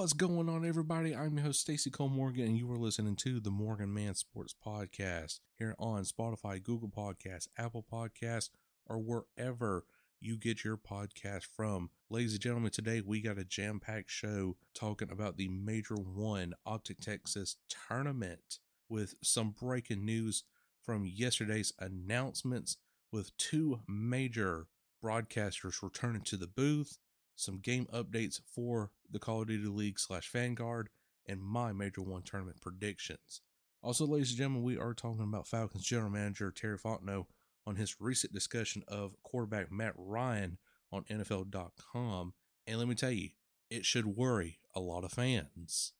What's going on, everybody? I'm your host, Stacy Cole Morgan, and you are listening to the Morgan Man Sports Podcast here on Spotify, Google Podcasts, Apple Podcasts, or wherever you get your podcast from. Ladies and gentlemen, today we got a jam packed show talking about the Major One Optic Texas tournament with some breaking news from yesterday's announcements with two major broadcasters returning to the booth some game updates for the Call of Duty League slash Vanguard, and my Major One tournament predictions. Also, ladies and gentlemen, we are talking about Falcons general manager Terry Fontenot on his recent discussion of quarterback Matt Ryan on NFL.com. And let me tell you, it should worry a lot of fans.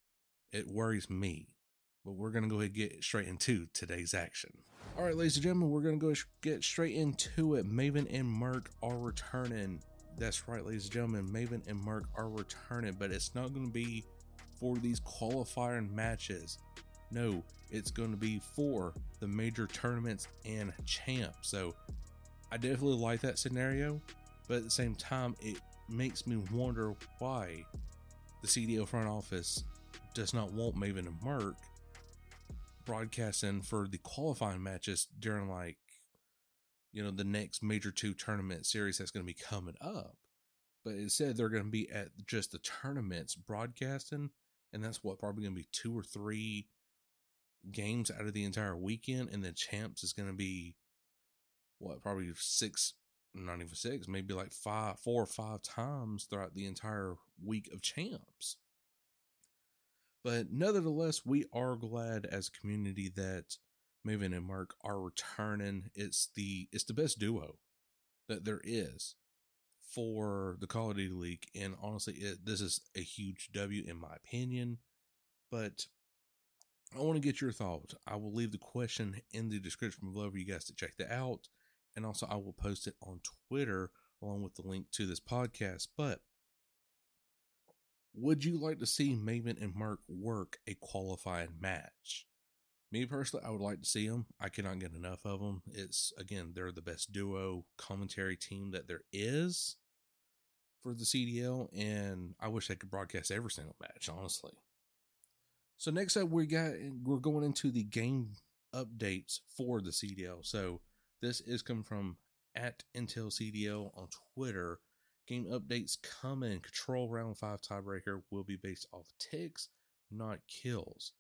It worries me. But we're going to go ahead and get straight into today's action. All right, ladies and gentlemen, we're going to go get straight into it. Maven and Merk are returning that's right, ladies and gentlemen. Maven and Merk are returning, but it's not going to be for these qualifying matches. No, it's going to be for the major tournaments and champs. So I definitely like that scenario, but at the same time, it makes me wonder why the CDL front office does not want Maven and Merk broadcasting for the qualifying matches during like you know the next major two tournament series that's going to be coming up but instead, they're going to be at just the tournaments broadcasting and that's what probably going to be two or three games out of the entire weekend and the champs is going to be what probably six not even six maybe like five four or five times throughout the entire week of champs. But nevertheless we are glad as a community that Maven and Merk are returning. It's the it's the best duo that there is for the Call of Duty League, and honestly, it, this is a huge W in my opinion. But I want to get your thoughts. I will leave the question in the description below for you guys to check that out, and also I will post it on Twitter along with the link to this podcast. But would you like to see Maven and Merk work a qualifying match? Me personally, I would like to see them. I cannot get enough of them. It's again, they're the best duo commentary team that there is for the CDL, and I wish they could broadcast every single match, honestly. So next up, we got eh, we're going into the game updates for the CDL. So this is coming from at Intel CDL on Twitter. Game updates coming. Control round five tiebreaker will be based off ticks, not kills.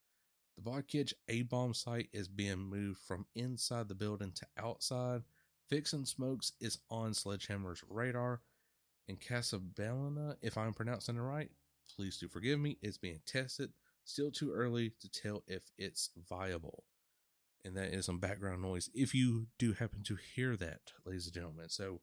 The Vodkitch A bomb site is being moved from inside the building to outside. Fixing Smokes is on Sledgehammer's radar. And Casablanca, if I'm pronouncing it right, please do forgive me, it's being tested. Still too early to tell if it's viable. And that is some background noise if you do happen to hear that, ladies and gentlemen. So,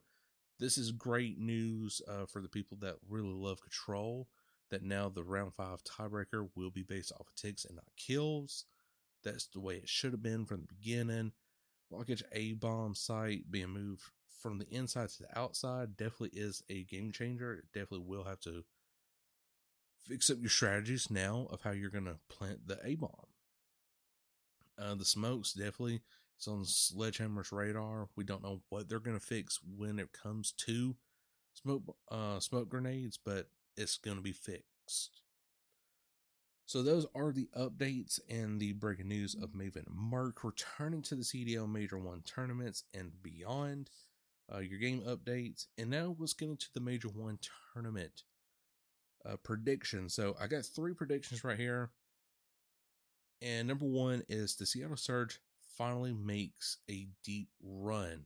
this is great news uh, for the people that really love Control that now the round five tiebreaker will be based off of ticks and not kills. That's the way it should have been from the beginning. Bocage A bomb site being moved from the inside to the outside definitely is a game changer. It definitely will have to fix up your strategies now of how you're going to plant the A bomb. Uh, the smokes definitely it's on Sledgehammer's radar. We don't know what they're going to fix when it comes to smoke uh, smoke grenades, but it's going to be fixed. So those are the updates and the breaking news of Maven Merk returning to the CDL Major One tournaments and beyond. Uh, your game updates, and now let's get into the Major One tournament uh, prediction. So I got three predictions right here, and number one is the Seattle Surge finally makes a deep run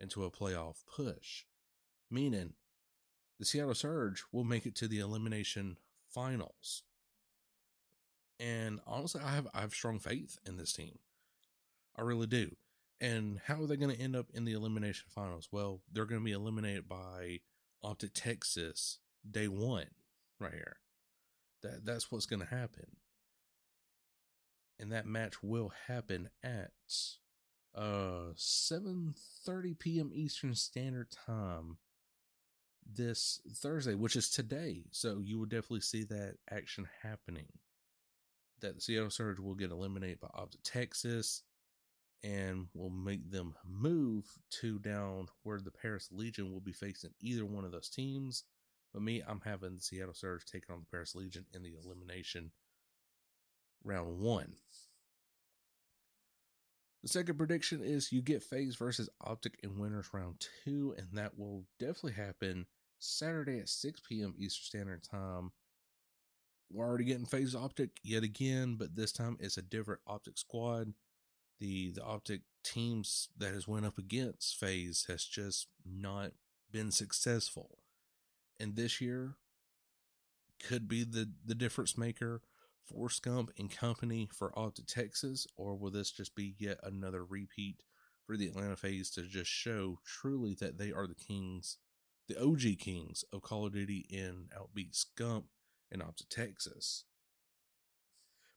into a playoff push, meaning the Seattle Surge will make it to the elimination finals. And honestly, I have I have strong faith in this team. I really do. And how are they going to end up in the elimination finals? Well, they're going to be eliminated by Optic Texas day one, right here. That that's what's going to happen. and that match will happen at uh 7:30 p.m. Eastern Standard Time this Thursday, which is today. So you will definitely see that action happening. That the Seattle Surge will get eliminated by Optic Texas and will make them move to down where the Paris Legion will be facing either one of those teams. But me, I'm having the Seattle Surge taking on the Paris Legion in the elimination round one. The second prediction is you get FaZe versus Optic in winners round two, and that will definitely happen Saturday at 6 p.m. Eastern Standard Time. We're already getting FaZe Optic yet again, but this time it's a different Optic squad. The the Optic teams that has went up against FaZe has just not been successful. And this year could be the, the difference maker for Scump and company for Optic Texas, or will this just be yet another repeat for the Atlanta FaZe to just show truly that they are the kings the OG Kings of Call of Duty in Outbeat Scump and Optic Texas.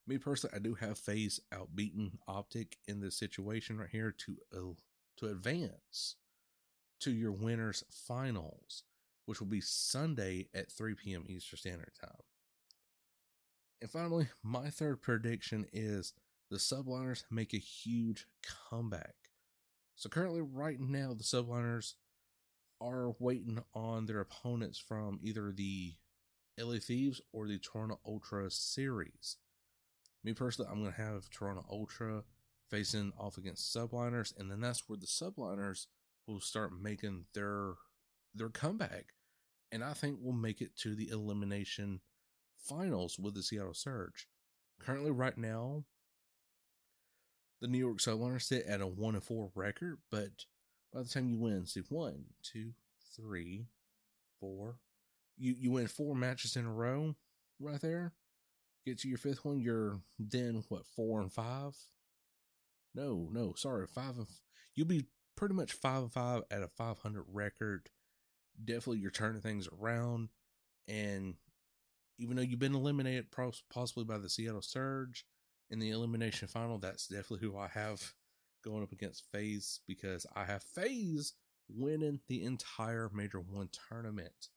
Me personally, I do have FaZe outbeaten Optic in this situation right here to uh, to advance to your winners finals, which will be Sunday at 3 p.m. Eastern Standard Time. And finally, my third prediction is the subliners make a huge comeback. So currently, right now, the subliners are waiting on their opponents from either the LA Thieves or the Toronto Ultra series. Me personally, I'm going to have Toronto Ultra facing off against Subliners, and then that's where the Subliners will start making their their comeback, and I think we'll make it to the elimination finals with the Seattle Surge. Currently, right now, the New York Subliners sit at a one and four record, but by the time you win, see one, two, three, four. You you win four matches in a row right there. Get to your fifth one, you're then what four and five? No, no, sorry, five and you'll be pretty much five and five at a five hundred record. Definitely, you're turning things around, and even though you've been eliminated possibly by the Seattle Surge in the elimination final, that's definitely who I have going up against FaZe because I have FaZe winning the entire Major One tournament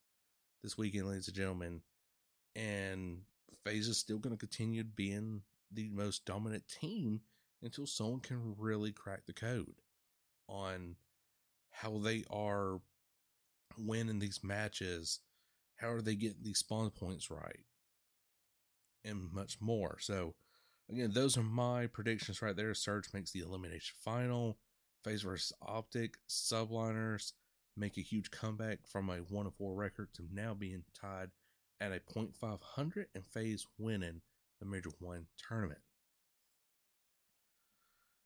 this weekend, ladies and gentlemen. And FaZe is still going to continue being the most dominant team until someone can really crack the code on how they are winning these matches, how are they getting these spawn points right, and much more. So, Again, those are my predictions right there. Surge makes the elimination final. FaZe versus Optic, Subliners make a huge comeback from a 1 4 record to now being tied at a 0.500 and FaZe winning the Major 1 tournament.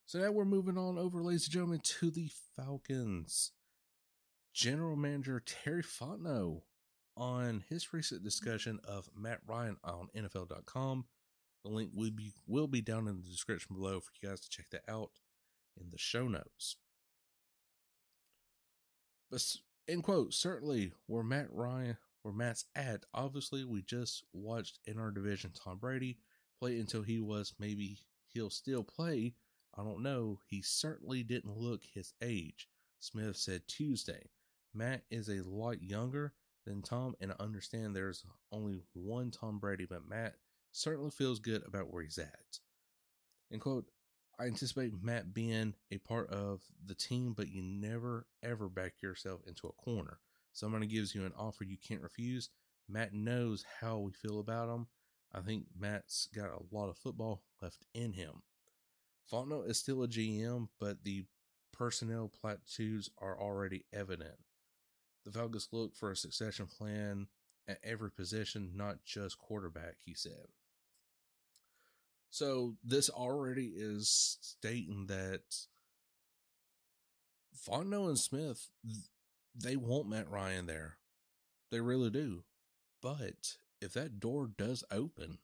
So now we're moving on over, ladies and gentlemen, to the Falcons. General Manager Terry Fontenot on his recent discussion of Matt Ryan on NFL.com the link will be will be down in the description below for you guys to check that out in the show notes. But in quote, certainly where Matt Ryan, where Matt's at, obviously we just watched in our division Tom Brady play until he was maybe he'll still play. I don't know. He certainly didn't look his age. Smith said Tuesday. Matt is a lot younger than Tom, and I understand there's only one Tom Brady, but Matt certainly feels good about where he's at. And quote, I anticipate Matt being a part of the team, but you never ever back yourself into a corner. Somebody gives you an offer you can't refuse. Matt knows how we feel about him. I think Matt's got a lot of football left in him. Fontenot is still a GM, but the personnel platitudes are already evident. The Falcons look for a succession plan at every position, not just quarterback, he said. So this already is stating that Fontenot and Smith, they want Matt Ryan there. They really do. But if that door does open,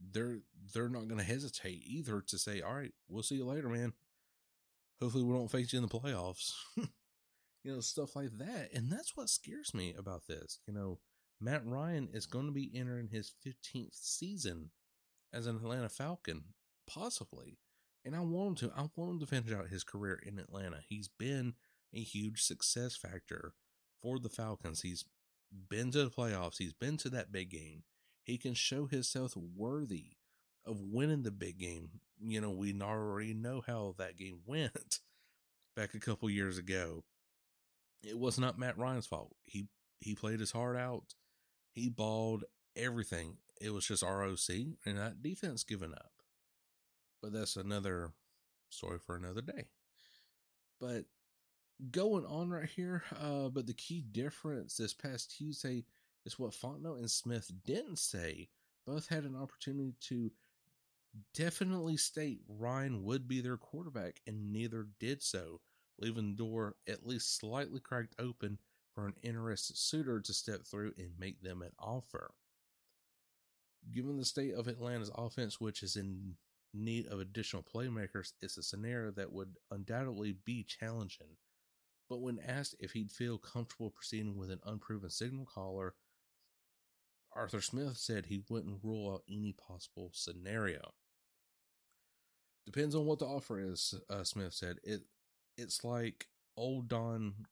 they're they're not going to hesitate either to say, "All right, we'll see you later, man. Hopefully, we don't face you in the playoffs." you know, stuff like that, and that's what scares me about this. You know, Matt Ryan is going to be entering his 15th season as an Atlanta Falcon, possibly. And I want him to. I want him to finish out his career in Atlanta. He's been a huge success factor for the Falcons. He's been to the playoffs. He's been to that big game. He can show himself worthy of winning the big game. You know, we already know how that game went back a couple years ago. It was not Matt Ryan's fault. He he played his heart out. He balled everything. It was just ROC and that defense giving up. But that's another story for another day. But going on right here, uh, but the key difference this past Tuesday is what Fontenot and Smith didn't say. Both had an opportunity to definitely state Ryan would be their quarterback, and neither did so, leaving the door at least slightly cracked open for an interested suitor to step through and make them an offer. Given the state of Atlanta's offense, which is in need of additional playmakers, it's a scenario that would undoubtedly be challenging. But when asked if he'd feel comfortable proceeding with an unproven signal caller, Arthur Smith said he wouldn't rule out any possible scenario. Depends on what the offer is, uh, Smith said. It it's like old Don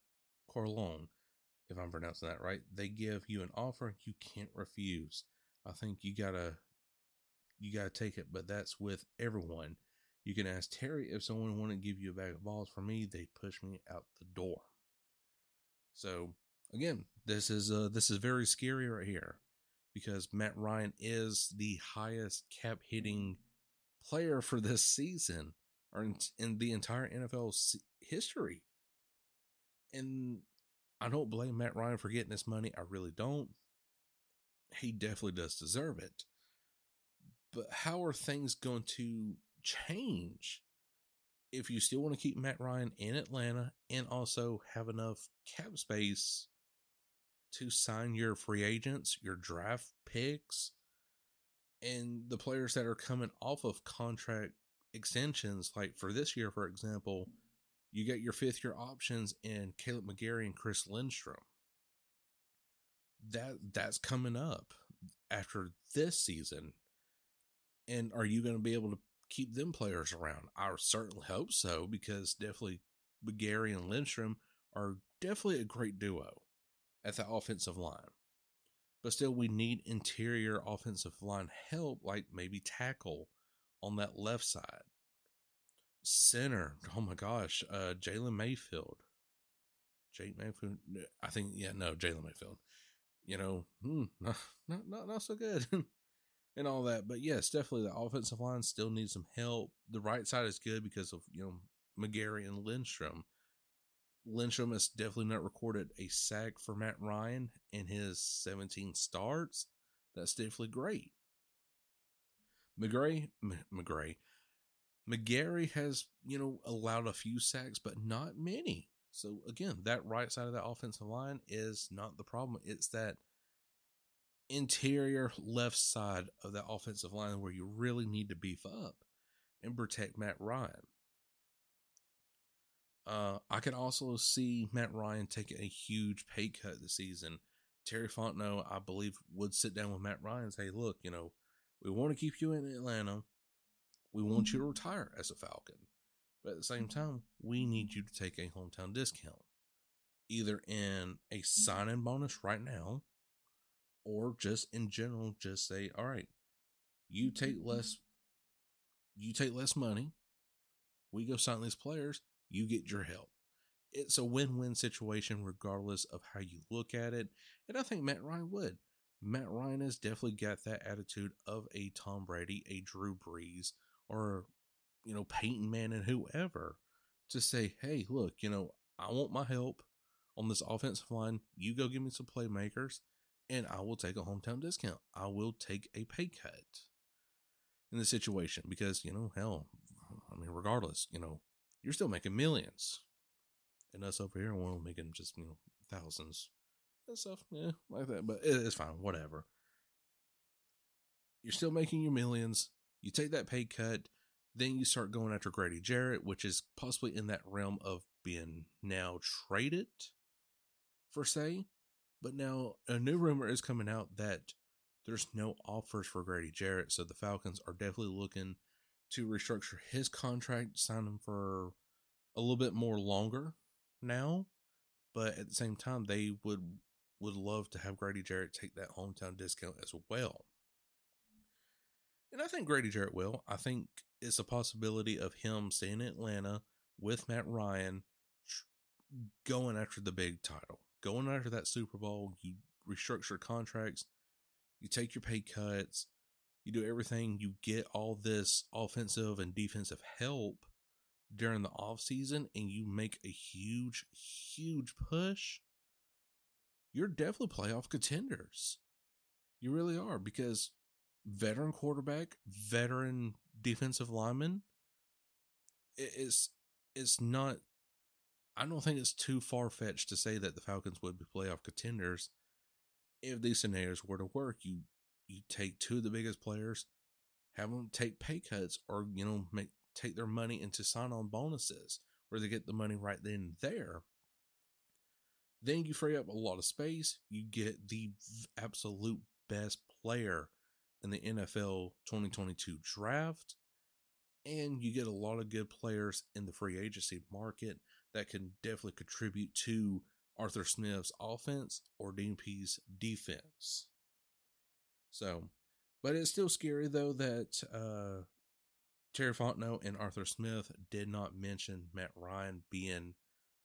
Corleone, if I'm pronouncing that right. They give you an offer you can't refuse. I think you gotta you gotta take it, but that's with everyone. You can ask Terry if someone want to give you a bag of balls. For me, they push me out the door. So again, this is uh this is very scary right here because Matt Ryan is the highest cap hitting player for this season or in, in the entire NFL history. And I don't blame Matt Ryan for getting this money. I really don't. He definitely does deserve it. But how are things going to change if you still want to keep Matt Ryan in Atlanta and also have enough cap space to sign your free agents, your draft picks, and the players that are coming off of contract extensions? Like for this year, for example, you get your fifth year options in Kaleb McGary and Chris Lindstrom. That that's coming up after this season. And are you going to be able to keep them players around? I certainly hope so because definitely McGary and Lindstrom are definitely a great duo at the offensive line. But still, we need interior offensive line help, like maybe tackle on that left side center. Oh my gosh, uh, Jalen Mayfield. Jake Mayfield. I think yeah, no, Jalen Mayfield. You know, hmm, not not not, so good. and all that. But yes, definitely the offensive line still needs some help. The right side is good because of, you know, McGary and Lindstrom. Lindstrom has definitely not recorded a sack for Matt Ryan in his 17 starts. That's definitely great. McGray, M- McGray, McGary has, you know, allowed a few sacks, but not many. So again, that right side of that offensive line is not the problem. It's that interior left side of that offensive line where you really need to beef up and protect Matt Ryan. Uh, I can also see Matt Ryan taking a huge pay cut this season. Terry Fontenot, I believe, would sit down with Matt Ryan and say, look, you know, we want to keep you in Atlanta. We want you to retire as a Falcon. But at the same time, we need you to take a hometown discount, either in a sign-in bonus right now, or just in general, just say, all right, you take less, you take less money. We go sign these players. You get your help. It's a win-win situation, regardless of how you look at it. And I think Matt Ryan would. Matt Ryan has definitely got that attitude of a Tom Brady, a Drew Brees, or, you know, Peyton Manning, whoever, to say, hey, look, you know, I want my help on this offensive line. You go give me some playmakers, and I will take a hometown discount. I will take a pay cut in the situation because, you know, hell, I mean, regardless, you know, you're still making millions. And us over here, we're making just, you know, thousands and stuff. Yeah, like that. But it's fine, whatever. You're still making your millions. You take that pay cut, then you start going after Grady Jarrett, which is possibly in that realm of being now traded, for say. But now a new rumor is coming out that there's no offers for Grady Jarrett, so the Falcons are definitely looking to restructure his contract, sign him for a little bit more longer now, but at the same time, they would would love to have Grady Jarrett take that hometown discount as well. And I think Grady Jarrett will. I think it's a possibility of him staying in Atlanta with Matt Ryan, going after the big title, going after that Super Bowl. You restructure contracts, you take your pay cuts, you do everything, you get all this offensive and defensive help during the off season, and you make a huge, huge push. You're definitely playoff contenders. You really are because veteran quarterback, veteran defensive lineman. It's it's not. I don't think it's too far fetched to say that the Falcons would be playoff contenders if these scenarios were to work. You you take two of the biggest players, have them take pay cuts, or you know make take their money into sign on bonuses where they get the money right then and there. Then you free up a lot of space. You get the absolute best player in the NFL 2022 draft. And you get a lot of good players in the free agency market that can definitely contribute to Arthur Smith's offense or Pees' defense. So, but it's still scary though that uh, Terry Fontenot and Arthur Smith did not mention Matt Ryan being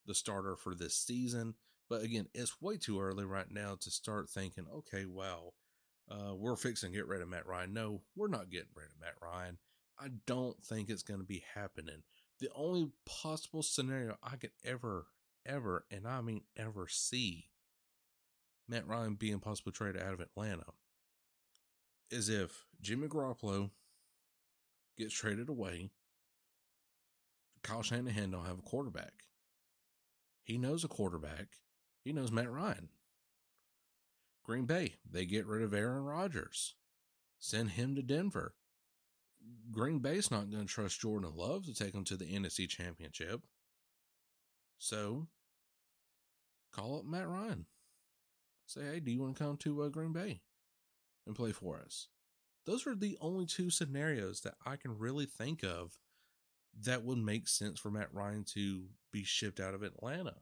the starter for this season. But again, it's way too early right now to start thinking, okay, wow, uh, we're fixing to get rid of Matt Ryan. No, we're not getting rid of Matt Ryan. I don't think it's going to be happening. The only possible scenario I could ever, ever, and I mean ever see Matt Ryan being possibly traded out of Atlanta is if Jimmy Garoppolo gets traded away. Kyle Shanahan don't have a quarterback. He knows a quarterback. He knows Matt Ryan. Green Bay, they get rid of Aaron Rodgers, send him to Denver. Green Bay's not going to trust Jordan Love to take them to the NFC Championship. So, call up Matt Ryan. Say, hey, do you want to come to uh, Green Bay and play for us? Those are the only two scenarios that I can really think of that would make sense for Matt Ryan to be shipped out of Atlanta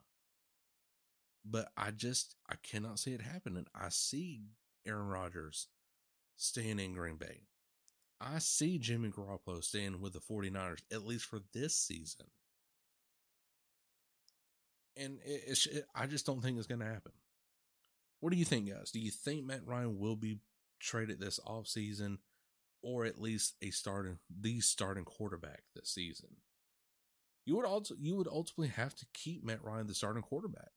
but I just I cannot see it happening. I see Aaron Rodgers staying in Green Bay. I see Jimmy Garoppolo staying with the 49ers at least for this season. And it, it, I just don't think it's going to happen. What do you think, guys? Do you think Matt Ryan will be traded this offseason or at least a starting the starting quarterback this season? You would also you would ultimately have to keep Matt Ryan the starting quarterback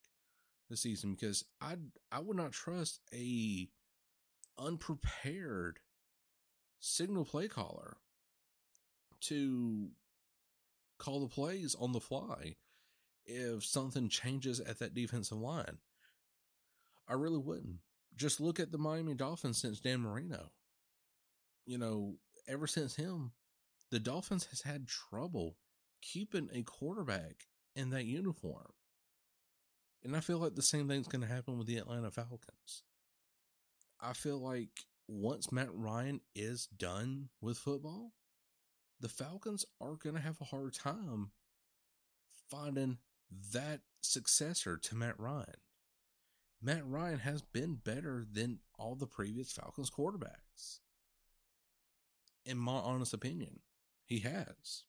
this season because I I would not trust a unprepared signal play caller to call the plays on the fly if something changes at that defensive line. I really wouldn't. Just look at the Miami Dolphins since Dan Marino. You know, ever since him, the Dolphins has had trouble keeping a quarterback in that uniform. And I feel like the same thing's going to happen with the Atlanta Falcons. I feel like once Matt Ryan is done with football, the Falcons are going to have a hard time finding that successor to Matt Ryan. Matt Ryan has been better than all the previous Falcons quarterbacks. In my honest opinion, he has.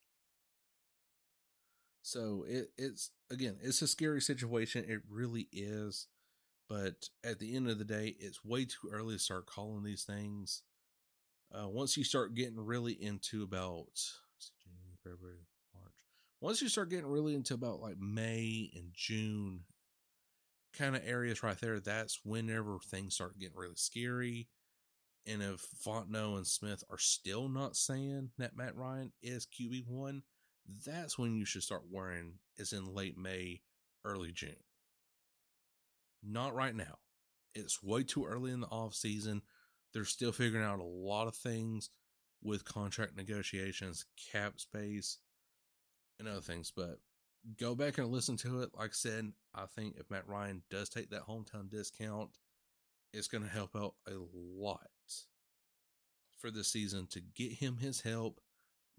So it, it's again, it's a scary situation. It really is. But at the end of the day, it's way too early to start calling these things. Uh, once you start getting really into about January, February, March, once you start getting really into about like May and June kind of areas right there, that's whenever things start getting really scary. And if Fontenot and Smith are still not saying that Matt Ryan is QB1, that's when you should start worrying is in late May, early June. Not right now. It's way too early in the off season. They're still figuring out a lot of things with contract negotiations, cap space, and other things. But go back and listen to it. Like I said, I think if Matt Ryan does take that hometown discount, it's going to help out a lot for the season to get him his help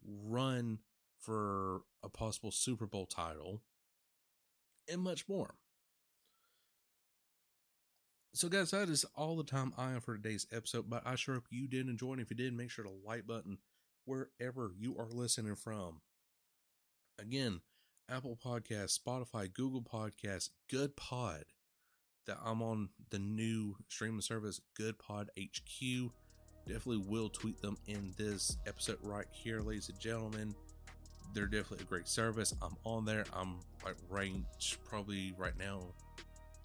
run for a possible Super Bowl title, and much more. So, guys, that is all the time I have for today's episode. But I sure hope you did enjoy. And if you did, make sure to like button wherever you are listening from. Again, Apple Podcast, Spotify, Google Podcast, Good Pod. That I'm on the new streaming service, Good Pod HQ. Definitely will tweet them in this episode right here, ladies and gentlemen. They're definitely a great service. I'm on there. I'm like ranked probably right now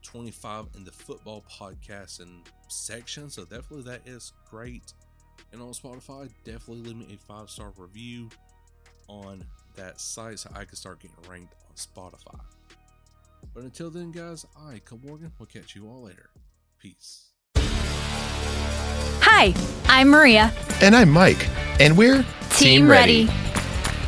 25 in the football podcast and section. So definitely that is great. And on Spotify, definitely leave me a five star review on that site so I can start getting ranked on Spotify. But until then, guys, I, Cole Morgan, will catch you all later. Peace. Hi, I'm Maria. And I'm Mike. And we're Team, ready.